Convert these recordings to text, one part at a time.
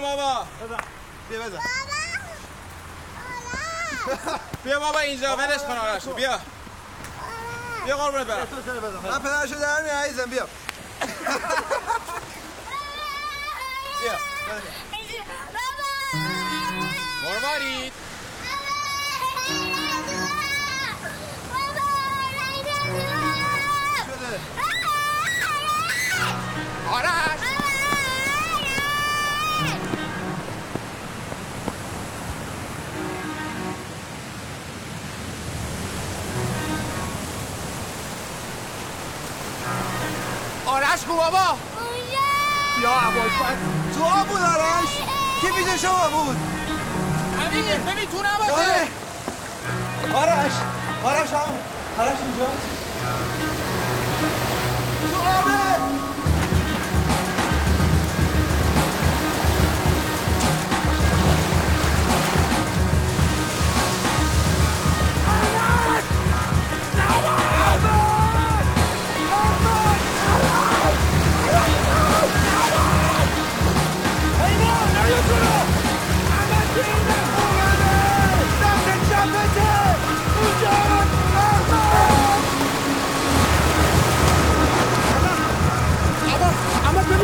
بابا بیا بزن بیا بابا اینجا ولش کن آرش بیا بیا قربونت برم من پدرشو در میارم عزیزم بیا بیا مروارید آرش. آرش کو بابا. یا عبالفت تو آب بود آرش. کی پیش شما بود همین ببین تو نباشه. آره آرش. آرش هم آرش اینجا. تو آبه.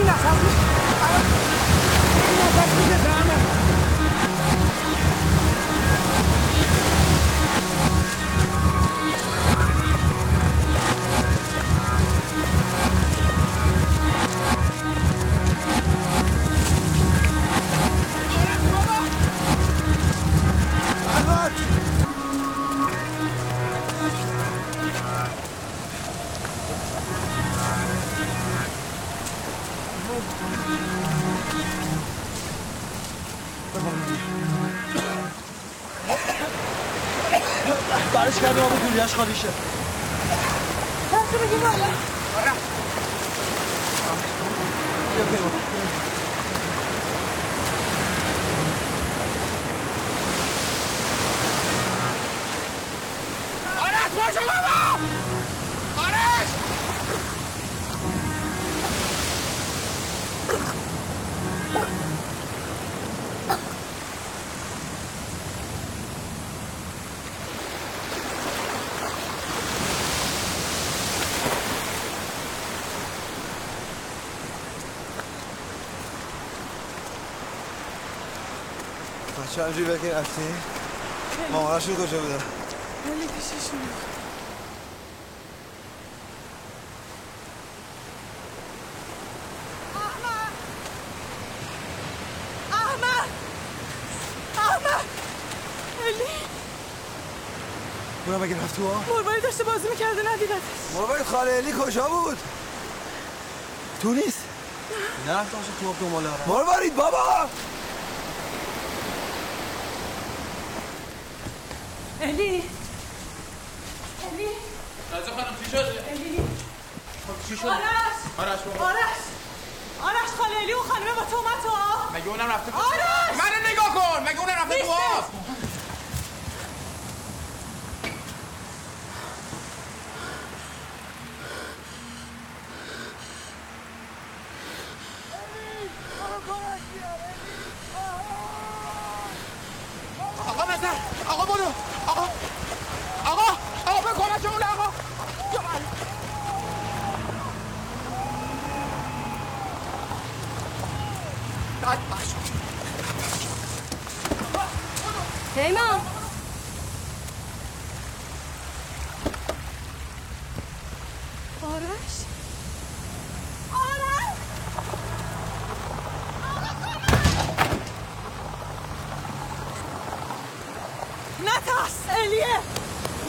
اما ببین نفس نفس بچه همجوری بکنی رفتی مامانشون کجا بودن ولی پیششون احمد! احمد! الی اونم اگه رفت تو مربایی داشته بازی می‌کرده ندیدتش مروارید خاله الی کجا بود؟ تو نیست؟ نه. داشت تو آب دنباله مروارید بابا! الی الی رازه خانم چی شده؟ الی چی شده؟ آرش. آرش بابا. آرش. آرش خاله الی اون خانمه با تو اومد تو. مگه اونم رفته آرش! منو نگاه کن. مگه اونم رفته تو آب آقا نظر آقا برو آقا آقا آقا به کمک اون آقا بدبخت شد. پیمان آرش آرش نترس الیه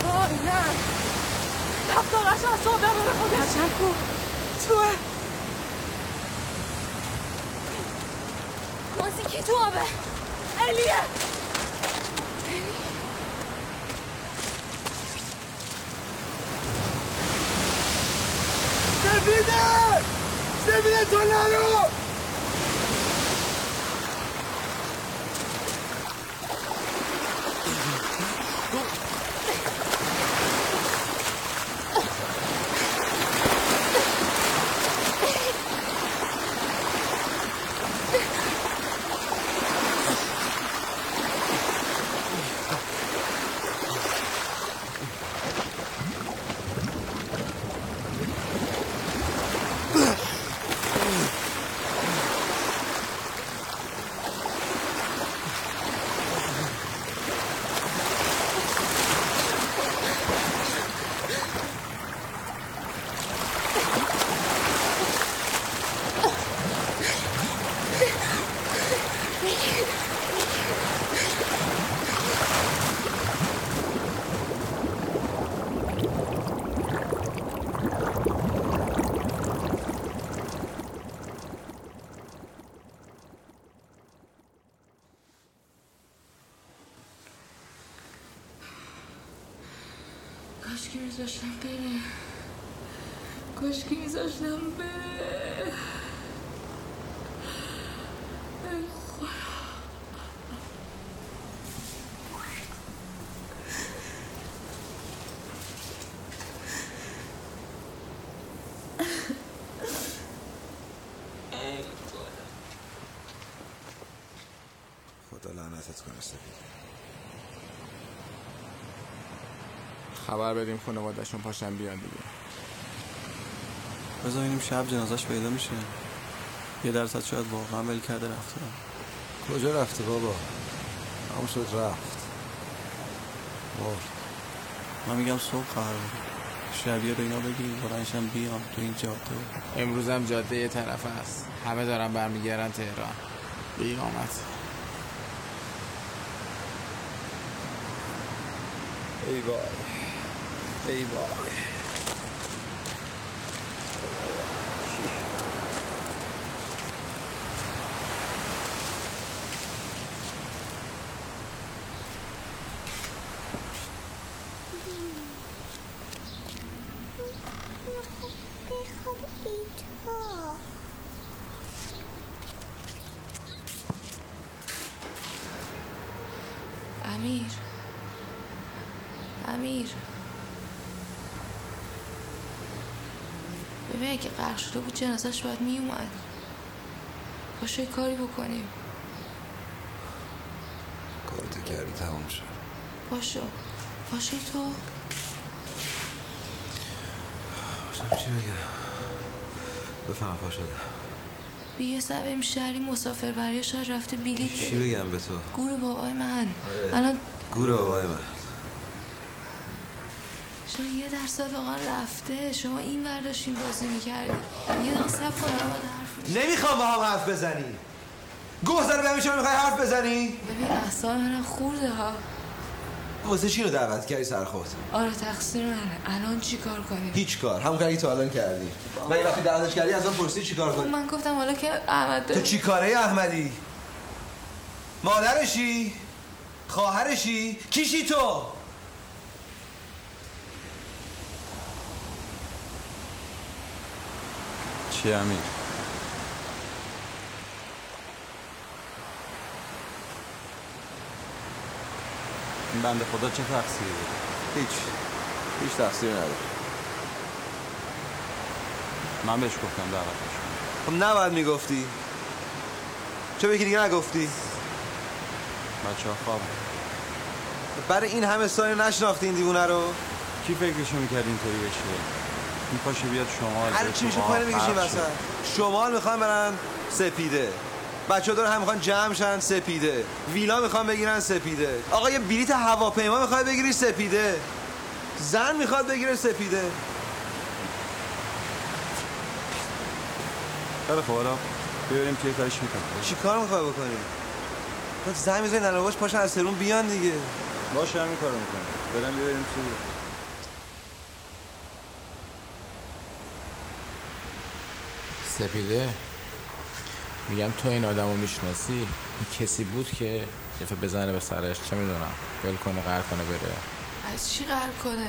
وای نه رفت آرش از آب ببره خودش چند کو توه مازی کی تو آبه الیه سفیده سفیده تو Koşkimiz yaşlandı. Koşkimiz yaşlandı. خبر بدیم خانوادهشون پاشن بیان دیگه. بذار ببینیم شب جنازش پیدا میشه. یه درصد شاید واقعا ول کرده رفته. کجا رفته بابا؟ همون شد رفت. مرد من میگم صبح قرار شبیه رو اینا بگیریم بلنشم بیام تو این جاده. امروز هم جاده یه طرف است. همه دارن برمیگردن تهران. بیامت ای وای. ای وای امیر امیر ببین شده بود جنازش باید میومد پاشو یه کاری بکنیم. کارتو کردی تمام شد. پاشو پاشو تو. چی بگم؟ بفهم پا شده. بیا یه سر بریم شهری مسافر برای شاید رفته بلیط چی بگم به تو؟ گور بابای من. آره. الان گور بابای من. شما یه درصد واقعا رفته. شما این برداشتین بازی می‌کردی یه دقیقه سب کن حرف. نمی‌خوام با هم حرف بزنی. گوه زده به چرا می‌خوای حرف بزنی؟ ببین احسان منم خورده ها. واسه چی رو دعوت کردی سر خود؟ آره تقصیر منه. الان چی کار کنیم؟ هیچ کار. همون کاری که تو الان کردی. و یه وقتی دعوتش کردی از اون پرسی چی کار خب کنی من گفتم حالا که احمد تو چی کاره احمدی؟ مادرشی؟ خواهرشی؟ کیشی تو؟ چی امیر این بنده خدا چه تقصیری بود هیچ. هیچ تقصیر نداره. من بهش گفتم دعوتش خب نباید می‌گفتی. چه بگی دیگه نگفتی؟ بچه ها خواب. برای این همه سال نشناختی این دیوونه رو؟ کی فکرشو می‌کرد اینطوری بشه؟ این پاشه بیاد شمال هر چی تو میشه پایین می‌کشیم پخش وسط. شه. شمال می‌خوان برن سپیده. بچه داره هم می‌خوان جمع شن سپیده. ویلا می‌خوان بگیرن سپیده. آقا یه بلیت هواپیما می‌خوای بگیری سپیده. زن می‌خواد بگیره سپیده. خیلی خب حالا ببینیم که یه کارش می‌کنم چی کار می‌خوای بکنی؟ تو زن می‌زنی ننواش پاشن از سرون بیان دیگه. باشه همین کارو می‌کنم. برم ببینیم چی سپیده. میگم تو این آدم رو می‌شناسی؟ این کسی بود که دفعه بزنه به سرش؟ چه می‌دونم. ول کنه قهر کنه بره. از چی قرار کنه؟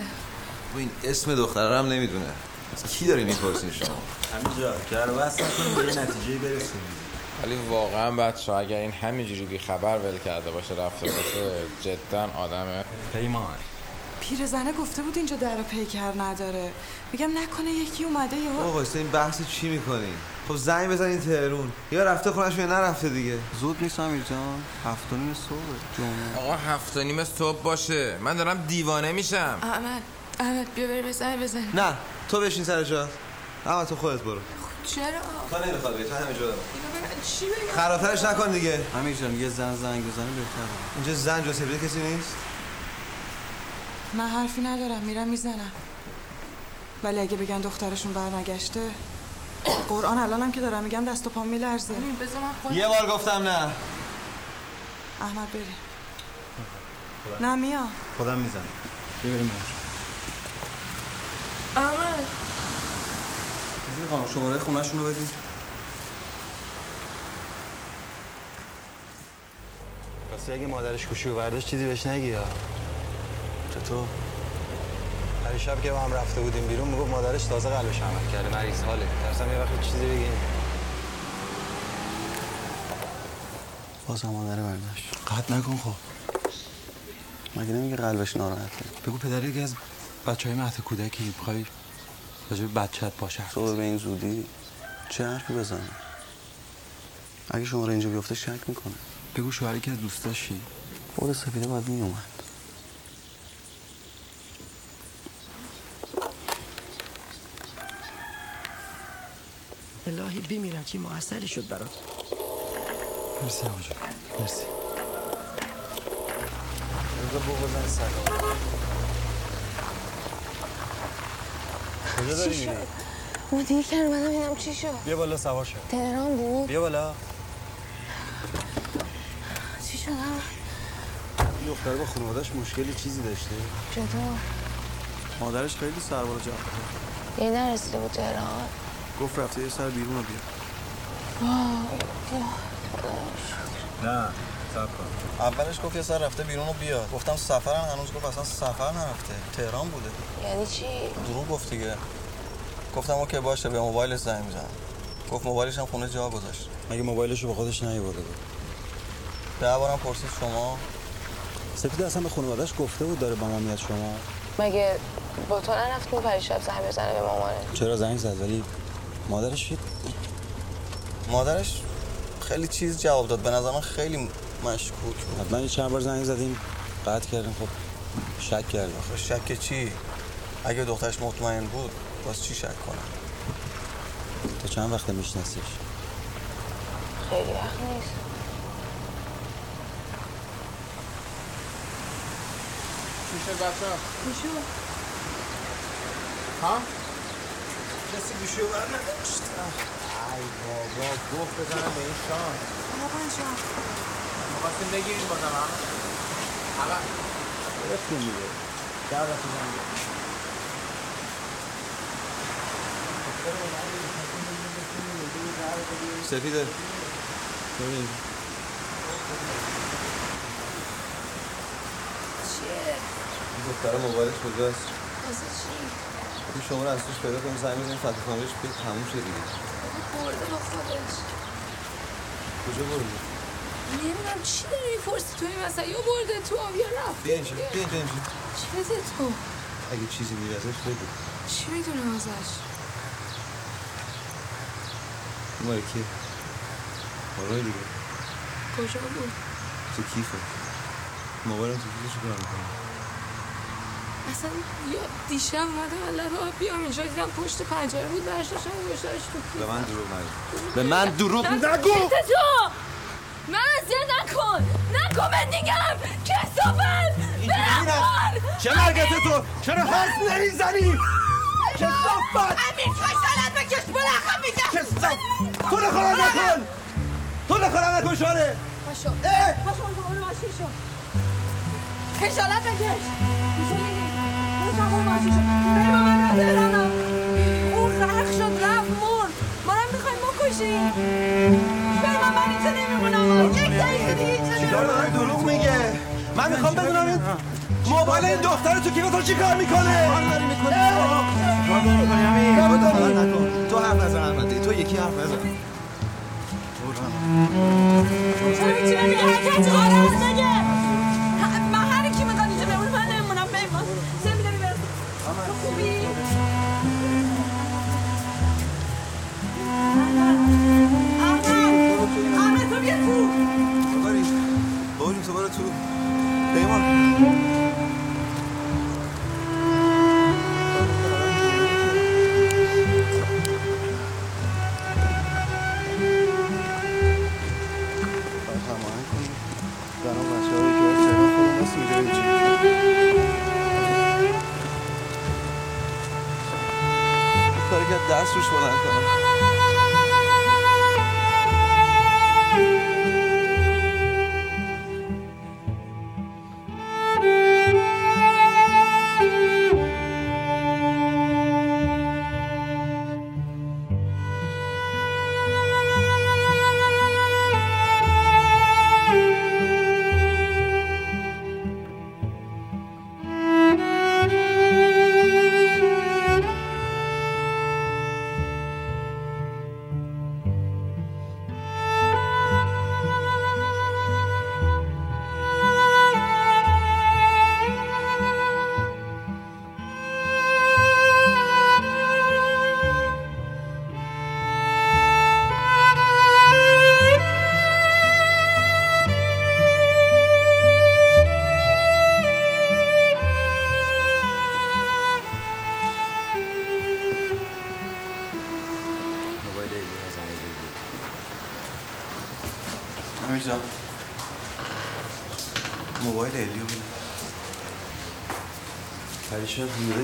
تو این اسم دختره هم نمی‌دونه. کی داری می‌پرسین شما؟ همینجا. گر بس نکنیم به یه نتیجه برسیم. ولی واقعا بچه اگر این همینجوری بی خبر ول کرده باشه رفته باشه جدا آدم پیمان. پیرزنه گفته بود اینجا در پیکر نداره. میگم نکنه یکی اومده یهو آقا این بحث چی می‌کنی؟ خب زنگ بزنین تهرون. یا رفته خونش یا نرفته دیگه. زود نیست امیر جان. هفت و نیم صبح جمعه. آقا هفت و نیم صبح باشه. من دارم دیوانه میشم. احمد احمد بیا بریم بزنیم بزنیم نه تو بشین سر جات اما تو خودت برو. چرا؟ تا نمی‌خواد تا همه جا چی بگم؟ خرابترش نکن دیگه. امیر جان یه زن زنگ بزنه بهتره. اینجا زن جو کسی نیست؟ من حرفی ندارم میرم می‌زنم. ولی اگه بگن دخترشون برنگشته قرآن الانم که دارم میگم دست و پام میلرزه. ببین بذار من خودم یه بار گفتم نه. احمد بری. نه میا. خودم می‌زنم. ببریم احمد. خانم شماره خونهشون رو بدین. راستی اگه مادرش گوشی رو برداشت چیزی بهش نگی ها چطور شب که با هم رفته بودیم بیرون می‌گفت مادرش تازه قلبش عمل کرده. مریض حاله. ترسم یه وقت چیزی بگیم بازم مادر برداشت. قطع نکن خب. مگه نمیگه قلبش ناراحته؟ بگو پدر یکی از بچه های مهد کودکی بخوای راجب بچت باشه صبح به این زودی چه حرفی بزنه؟ اگه شما اینجا بیفته شک می‌کنه. بگو شوهری که از دوستاشی خود سپیده باید میومد بمیرم چی موثری شد برات. مرسی آقا جان. مرسی. رضا بگذن سلام. کجا داری میری؟ مدیر کرد اومدم ببینم چی شد؟ بیا بالا سوار شد تهران بود؟ بیا بالا. چی شد این دختر با خانوادش مشکلی چیزی داشته؟ چطور مادرش خیلی سربار جا یه نرسیده بود تهران. گفت رفته یه سر بیرون رو بیا نه سب کن. اولش گفت یه سر رفته بیرون رو بیا گفتم سفرم هنوز گفت اصلا سفر نرفته. تهران بوده. یعنی چی؟ دروغ گفت دیگه. گفتم اوکی باشه به موبایلش زنگ می‌زنم. گفت موبایلش هم خونه جا گذاشت. مگه موبایلش رو به خودش نیورده بود؟ ده بارم پرسید شما؟ سپیده اصلا به خانوادش گفته بود داره با ما میاد شما؟ مگه با تو نرفتیم پریشب زنگ بزنه به مامانه؟ چرا زنگ زد ولی؟ مادرش؟ مادرش خیلی چیز جواب داد. به نظر من خیلی مشکوک بود. حتما یه چند بار زنگ زدیم قطع کردیم. خب شک کردیم. آخه شک چی؟ اگه دخترش مطمئن بود باز چی شک کنم؟ تا چند وقت میشناسیش؟ خیلی وقت نیست. چی شد بچه؟ ها؟ ها؟ کسی گوشی رو برنداشت ای بابا گفت بزنم به این شان. می‌خواستیم بگیریم بازم هم اول رفتیم دیگه در رفتی زنگ سپیده ببین. دختر موبایلش کجاست؟ واسه چی؟ این شما رو از توش پیدا کنیم زنگ بزنیم فتح خانهش بید تموم شد دیگه. برده با خودش کجا بردی نمی‌دونم چی داری می‌پرسی تو این مسئله یا برده تو آب یا رفت؟ بیا اینجا بیا اینجا اینجا. چی بده تو؟ اگه چیزی میری ازش بگو. چی می‌دونم ازش؟ مال کیه؟ مال دیگه. کجا بود؟ تو کیفه. موبایلم تو کیفه چیکار می‌کنی اصلا یا دیشب اومدم لب آب بیام اینجا دیدم پشت پنجره بود برشتاشم گوشتارش تو به من دروغ نگو. به من دروغ نگو. تو! من نکن! نکن من دیگم! کسافت! برم چه مرگت تو؟ چرا حرف نمی‌زنی؟ کسافت! امیر خشالت بکش بلخم میگم. کسافت! تو نخورم نکن! تو نخورم نکن شاره! پاشو. پاشو برو ماشین شو. خجالت بکش پاشو شو بریم من اون غرق شد رفت مرد ما رو می‌خوایم بکشیم بریم من اینجا نمیمونم یک دقیقه دیگه اینجا داره دروغ میگه من می‌خوام بدونم این موبایل این تو کیف تو چیکار می‌کنه تو حرف نزن تو یکی حرف نزن بگه؟ پیمان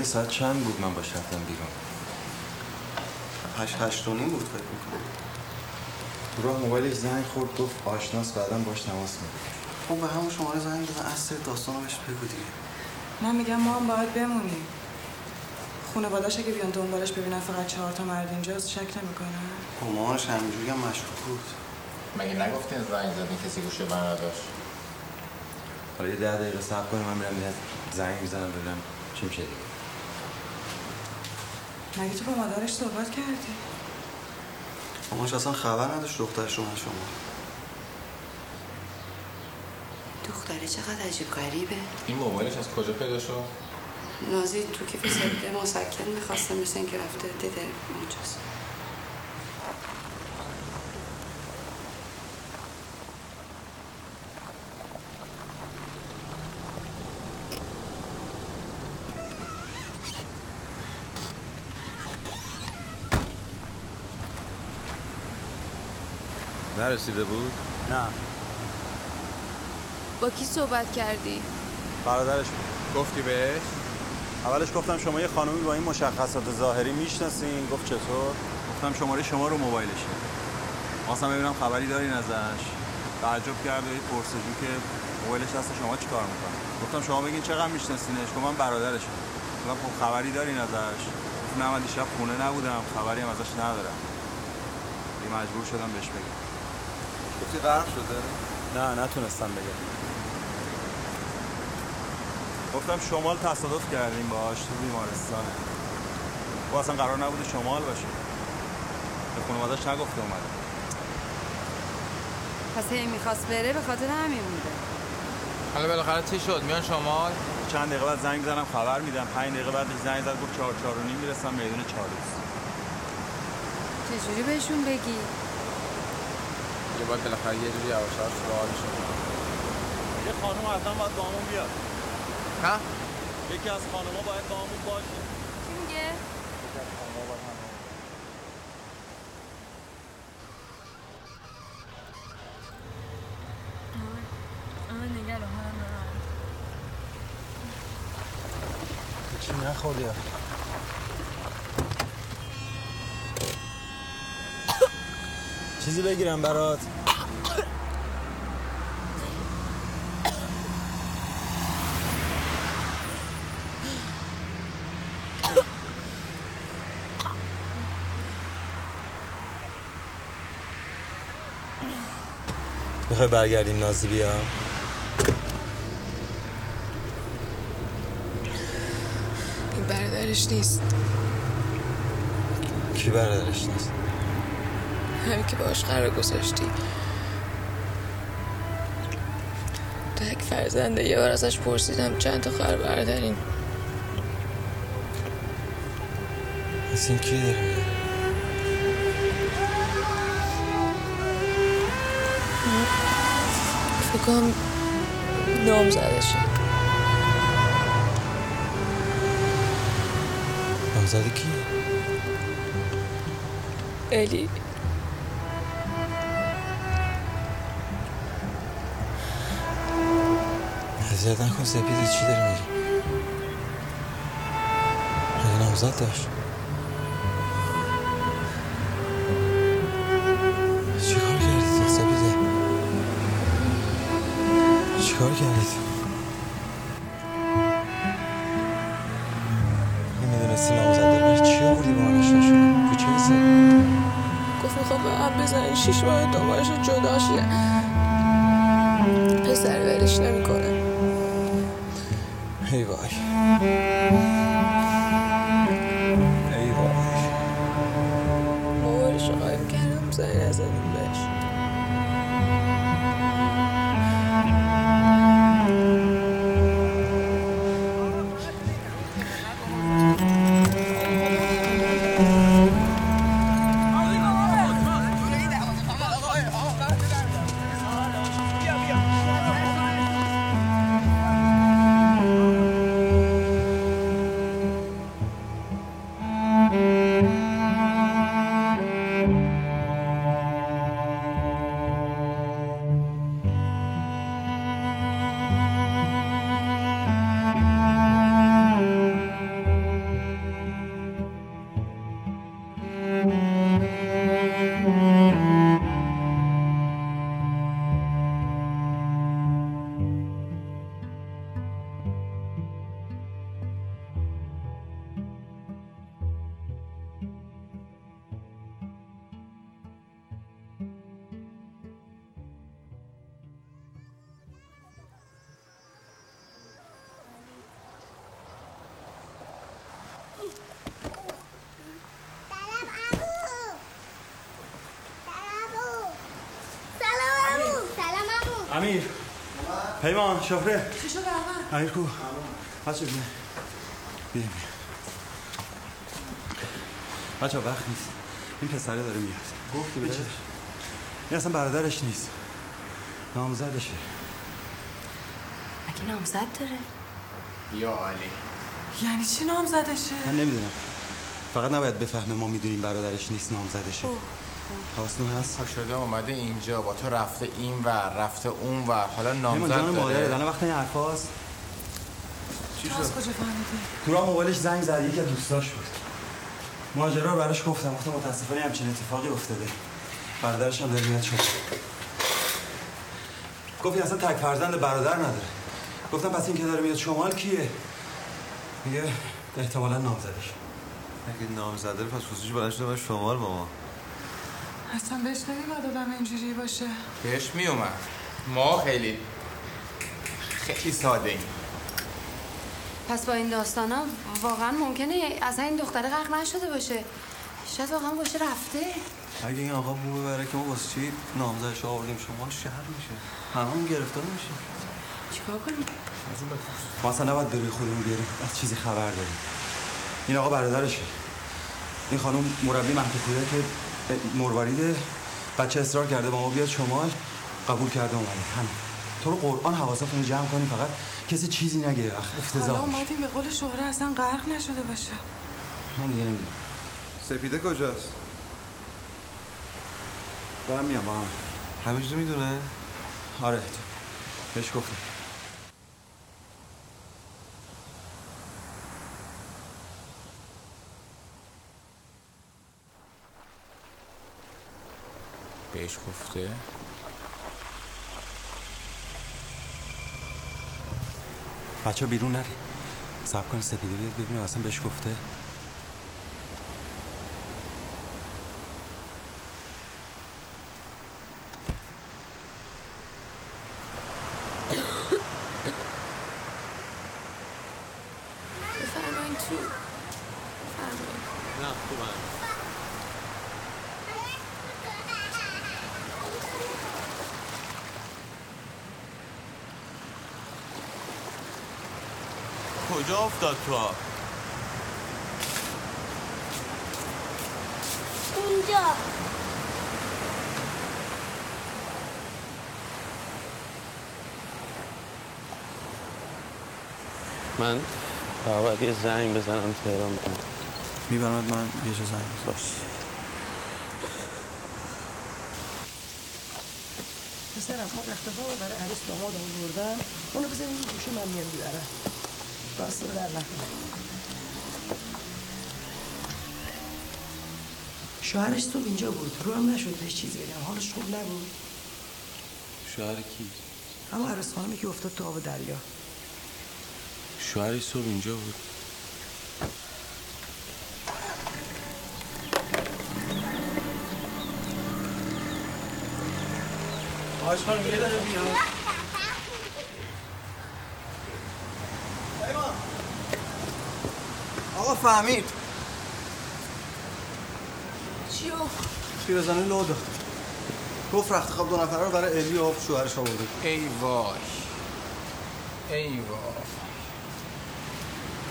حدوده ساعت چند بود من باش رفتم بیرون؟ هشت هشت و نیم بود فکر می‌کنم. تو راه موبایلش زنگ خورد گفت آشناس بعدم باش تماس می‌گیره. خب به همون شماره زنگ بزن اصل داستان رو بهش بگو دیگه. من میگم ما هم باید بمونیم. خانواده‌اش اگه بیان دنبالش ببینن فقط چهار تا مرد اینجاست شک نمی‌کنه. گمانش همینجوری هم مشکوک بود. مگه نگفتین زنگ زدین کسی گوشه بر نداشت؟ حالا یه ده دقیقه صبر کنیم من میرم زنگ می‌زنم ببینم چی میشه دیگه. مگه تو با مادرش صحبت کردی؟ مامانش اصلا خبر نداشت دخترش رو من شما. دختره چقدر عجیب غریبه. این موبایلش از کجا پیدا شد؟ نازی تو کیف سپیده مسکن می‌خواسته مثل اینکه رفته دیده اونجاست. نرسیده بود؟ نه. با کی صحبت کردی؟ برادرش بود. گفتی بهش؟ اولش گفتم شما یه خانومی با این مشخصات ظاهری می‌شناسین. گفت چطور؟ گفتم شماره شما رو موبایلشه. خواستم ببینم خبری دارین ازش. تعجب کرد و یه پرسجو که موبایلش دست شما چیکار می‌کنه؟ گفتم شما بگین چقدر میشناسینش؟ گفت من برادرشم گفتم خب خبری دارین ازش. گفت نه من دیشب خونه نبودم. خبری هم ازش ندارم. مجبور شدم بهش بگم. گفتی غرق شده؟ نه نتونستم بگم. گفتم شمال تصادف کردیم باش تو بیمارستانه و اصلا قرار نبوده شمال باشه. به خانوادش نگفته اومده. پس هی می‌خواست بره به خاطر همین بوده. حالا بالاخره چی شد؟ میان شمال؟ چند دقیقه بعد زنگ زدم خبر میدم. پنج دقیقه بعد زنگ زد گفت چهار چهار و نیم می‌رسم میدون چالوس چجوری بهشون بگی؟ یه باید بالاخره یه جوری یواش یواش سوالشون یه خانم اصلا باید با همون بیاد. ها؟ یکی از خانوما باید با همون باشه. کی میگه؟ چی نخوردی چیزی بگیرم برات. می‌خوای برگردیم نازی بیام این برادرش نیست. کی برادرش نیست؟ همین که باش قرار گذاشتی. تا یک فرزنده یه بار ازش پرسیدم چند تا خواهر برادرین. پس این کی داره میگه فکر کنم نام زده شد. نامزده کی الی. اذیت نکن سپیدی چی داری میگی مگه نامزد داشت. چیکار کردید سپیده چیکار کردید پیمان شفره چی شد احمد امیر کو بچه بیا بیا بچه وقت نیست این پسره داره میاد گفتی بهش این اصلا برادرش نیست نامزدشه مگه نامزد داره یا علی یعنی چی نام زدشه من نمی‌دونم فقط نباید بفهمه ما می‌دونیم برادرش نیست نامزدشه حواستون هست؟ شده اومده اینجا با تو رفته این ور رفته اون ور. حالا نامزد مادره داره. دانه وقت این حرفاست تو از کجا فهمیدی؟ تو راه موبایلش زنگ زد یکی از دوستاش بود. ماجرا رو براش گفتم گفتم متاسفانه همچین اتفاقی افتاده. برادرش هم داره میاد شد گفت این اصلا تک فرزند برادر نداره. گفتم پس این که داره میاد شمال کیه؟ میگه احتمالا نامزدش. اگه نام زده پس خصوصی بلند شده شمال با ما اصلا بهش نمیاد آدم اینجوری باشه. بهش میومد. ما خیلی خیلی ساده ایم پس با این داستانا واقعا ممکنه اصلا این دختره غرق نشده باشه. شاید واقعا باشه رفته. اگه این آقا بو ببره که ما واسه چی نامزدش آوردیم شمال شهر میشه. هممون گرفتار میشه. چیکار کنیم؟ ما اصلا نباید به خودمون بیاریم. از چیزی خبر داریم. این آقا برادرشه. این خانم مربی مهد کودک مرواریده بچه اصرار کرده با ما بیاد شمال قبول کرده اومده. همین. تو رو قرآن حواستون رو جمع کنیم فقط. کسی چیزی نگه اخ حالا افتضاح میشه. اومدیم به قول شهره اصلا غرق نشده باشه. من دیگه نمی‌دونم. سپیده کجاست؟ دارم میام با هم همه چیزو می‌دونه؟ آره. بهش گفتم. بهش گفته. بچه بیرون نری سب کن سپیده بیاد ببینیم اصلا بهش گفته بفرمایید تو بفرمایید. نه خوبم کجا افتاد تو آب؟ اونجا. من باید یه زنگ بزنم تهران. برم میبرمت من یه جا زنگ باش. پسرم ما اختفا برای عروس داماد آوردن اونو این گوشه من میام بیارم. در نکنه شوهرش تو اینجا بود. رو هم نشد بهش چیزی بگم. حالش خوب نبود. شوهر کی؟ اما عروس خانمی که افتاد تو آب دریا. شوهرش صبح اینجا بود. آقا فهمید. چیو؟ پیرزنه لو داد. گفت رخت خواب دو نفره رو برای الی و شوهرش آورده. ای وای. ای وای.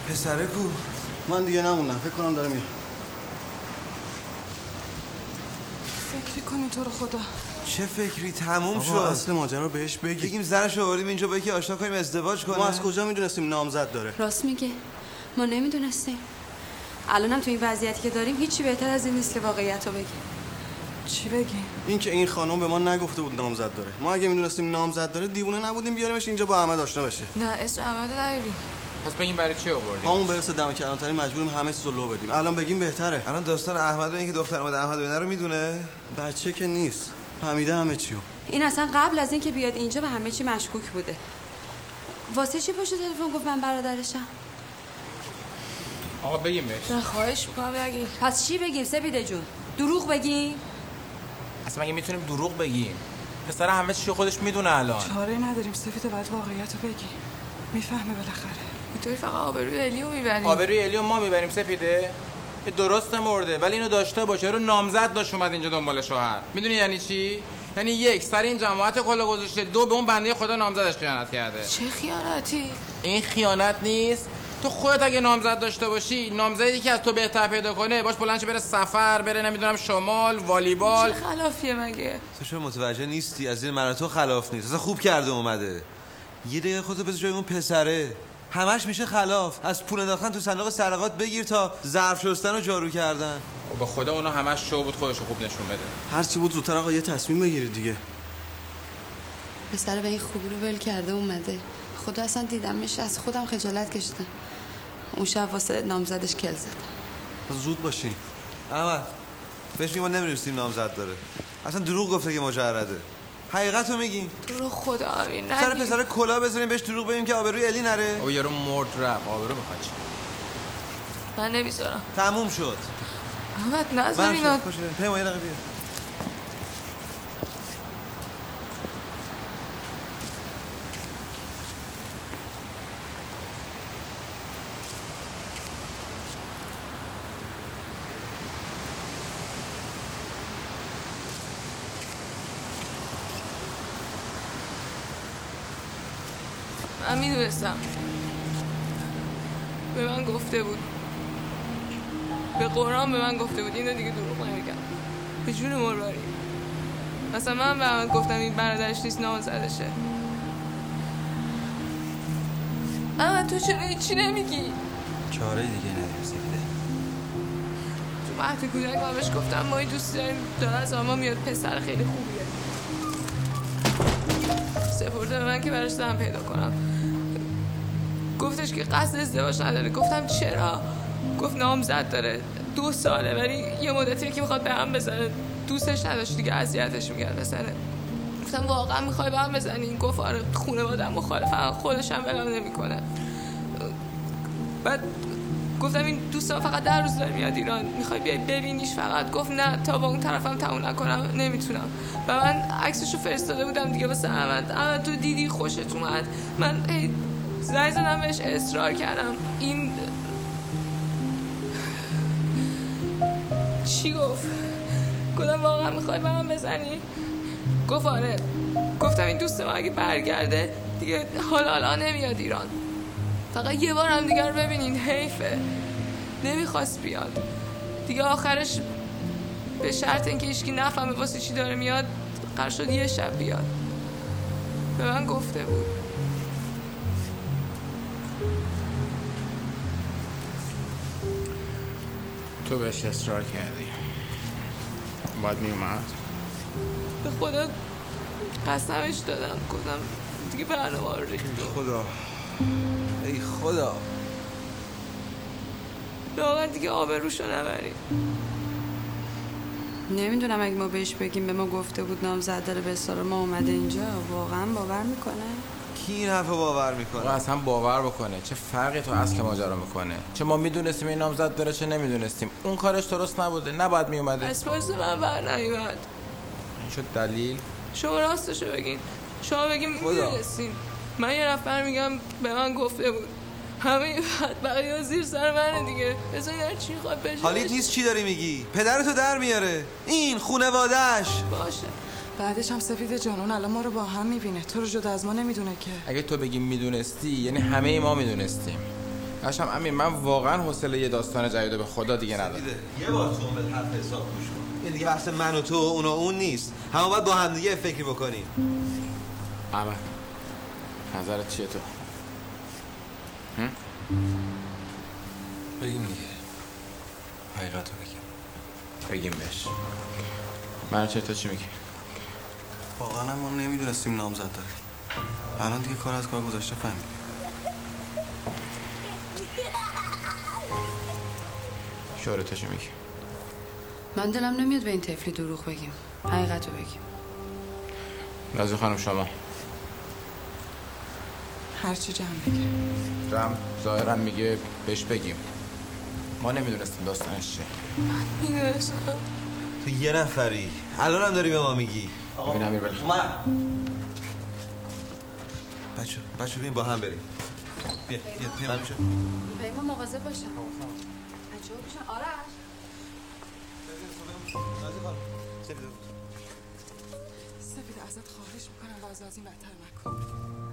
پسره کو من دیگه نمونم فکر کنم داره میاد فکری کنی تو رو خدا. چه فکری؟ تموم شد. اصل ماجرا رو بهش بگی. بگیم زنش رو آوردیم اینجا با یکی آشنا کنیم ازدواج کنه. ما از کجا می‌دونستیم نامزد داره؟ راست میگه. ما نمی‌دونستیم. الانم تو این وضعیتی که داریم هیچی بهتر از این نیست که واقعیت رو بگیم. چی بگیم؟ این که این خانم به ما نگفته بود نامزد داره. ما اگه می‌دونستیم نامزد داره دیوونه نبودیم بیاریمش اینجا با احمد آشنا بشه. نه اسم احمد نیاری پس بگیم برای چی آوردیم؟ همون برسه دم کلانتری مجبوریم همه چیز رو لو بدیم. الان بگیم بهتره. الان داستان احمد و اینکه دختر اومده احمد ببینه رو می‌دونه؟ بچه که نیست. فهمیده همه چیو. این اصلا قبل از اینکه بیاد اینجا به همه چی مشکوک بوده. واسه چی پشت تلفن گفت من برادرشم؟ آقا بگیم بهش. نه خواهش می‌کنم بگی پس چی بگیم؟ سپیده جون دروغ بگیم؟ اصلا مگه می‌تونیم دروغ بگیم؟ پسر همه چی خودش می‌دونه الان. چاره نداریم سفید باید واقعیت رو بگی. می‌فهمه بالاخره. اینطوری فقط آبروی الیو می‌بریم. آبروی الیو ما می‌بریم سپیده یه درست مرده ولی اینو داشته باشه. رو نامزد داشت اومد اینجا دنبال شوهر. می‌دونی یعنی چی؟ یعنی یک سر این جماعت کلا گذاشته دو به اون بنده خدا نامزدش خیانت کرده. چه خیانتی؟ این خیانت نیست. تو خودت اگه نامزد داشته باشی نامزدی که از تو بهتر پیدا کنه باش بلند شه بره سفر بره نمی‌دونم شمال والیبال. چه خلافیه مگه؟ تو چرا متوجه نیستی از این من تو خلاف نیست. اصلا خوب کرده اومده. یه دقیقه خودتو بذار جای اون پسره. همش میشه خلاف. از پول انداختن تو صندوق سرقات بگیر تا ظرف شستن و جارو کردن. و به خدا اونا همش شو بود خودشو خوب نشون بده. هر چی بود زودتر آقا یه تصمیم بگیرید دیگه. پسر به این خوبی رو ول کرده اومده. خدا اصلا دیدمش از خودم خجالت کشیدم. اون شب واسه نامزدش کل زد. زود باشین. احمد بهش میگم ما نمی‌دونستیم نامزد داره. اصلا دروغ گفته که مجرده. حقیقت رو میگیم رو خدا امین سر پسر کلا بذاریم بهش دروغ بگیم که آبروی الی نره. او یارو مرد رفت. آبرو می‌خواد چی؟ من نمی‌ذارم. تموم شد. احمد نذار من اینا. شد خوشه پیما یه دقیقه بیا من می‌دونستم به من گفته بود به قرآن به من گفته بود. اینو دیگه دروغ نمیگم. به جون مرواری. مثلا من به من گفتم این برادرش نیست نامزدشه. اما تو چرا هیچی نمیگی؟ چاره دیگه نداریم سپیده تو مهد کودک من بهش گفتم ما این دوست داریم داره از ما میاد. پسر خیلی خوبیه. سپرده به من که براش زن پیدا کنم. گفتش که قصد ازدواج نداره. گفتم چرا؟ گفت نامزد داره. دو ساله ولی یه مدتی که می‌خواد به هم بزنه دوستش نداشت دیگه اذیتش می‌کرد بزنه گفتم واقعا می‌خوای به هم بزنی؟ گفت آره خونوادم مخالفم خودش هم ولم نمی‌کنه. بعد گفتم این دوستان فقط در روز داره میاد ایران می‌خوای بیای ببینیش فقط؟ گفت نه تا با اون طرفم تموم نکنم نمی‌تونم. و من عکسشو فرستاده بودم دیگه واسه احمد. احمد تو دیدی؟ خوشت اومد. من زنگ زدم بهش اصرار کردم. این چی گفت؟ گفتم واقعا می‌خوای به من بزنی؟ گفت آره. گفتم این دوست ما اگه برگرده دیگه حالا حالا نمیاد ایران. فقط یه بار هم دیگر رو ببینین حیفه. نمی‌خواست بیاد. دیگه آخرش به شرط اینکه هیچکی نفهمه واسه چی داره میاد قرار شد یه شب بیاد. به من گفته بود. تو بهش اصرار کردی. باید میومد به خدا قسمش دادم گفتم دیگه برنامه رو ریخت. خدا. ای خدا. لاغر دیگه آبروشو نبری نمی‌دونم اگه ما بهش بگیم به ما گفته بود نامزد داره به ما اومده اینجا واقعا باور می‌کنه؟ کی این حرف باور می‌کنه؟ اصلا باور بکنه. چه فرقی تو اصل ماجرا می‌کنه؟ چه ما می‌دونستیم این نامزد داره چه نمی‌دونستیم. اون کارش درست نبوده. نباید میومده از پاس من بر نیومد. این شد دلیل. شما راستشو بگین. شما بگین می‌دونستین. من یه نفر میگم به من گفته بود. همه بقیه زیر سر منه دیگه. بذارین هر چی خواد بشه. حالیت نیست چی داری میگی؟ پدرتو در میاره. این خونوادش باشه. بعدش هم سفید جان اون الان ما رو با هم می‌بینه. تو رو جدا از ما نمی‌دونه که. اگه تو بگی می‌دونستی یعنی همه ما می‌دونستیم. هاشم امین من واقعا حوصله یه داستان جدید به خدا دیگه ندارم. یه بار تو عمرت حرف حساب گوش کن. این دیگه بحث من و تو و اون و اون نیست. همه باید با هم دیگه فکری بکنیم. احمد نظرت چیه تو؟ هم؟ بگیم دیگه. حقیقت رو بگیم. بگیم بهش. من چه تو چی میگی؟ واقعا ما نمی‌دونستیم نامزد داره الان دیگه کار از کار گذاشته فهمیدیم. شوره تو چی میگی. من دلم نمیاد به این طفلی دروغ بگیم. حقیقت رو بگیم. رازی خانم شما. هرچی جمع بگه رم ظاهرا میگه بهش بگیم. ما نمی‌دونستیم داستانش چیه. می‌دونستم. تو یه نفری. الان هم داری به ما میگی. ببین امیر بل بچه بچه ببین با هم بریم. بیا بیا بیا بچه. پیما مواظب باشم بچه‌ها پیشن آرش خواهش می‌کنم وضع از این بدتر نکن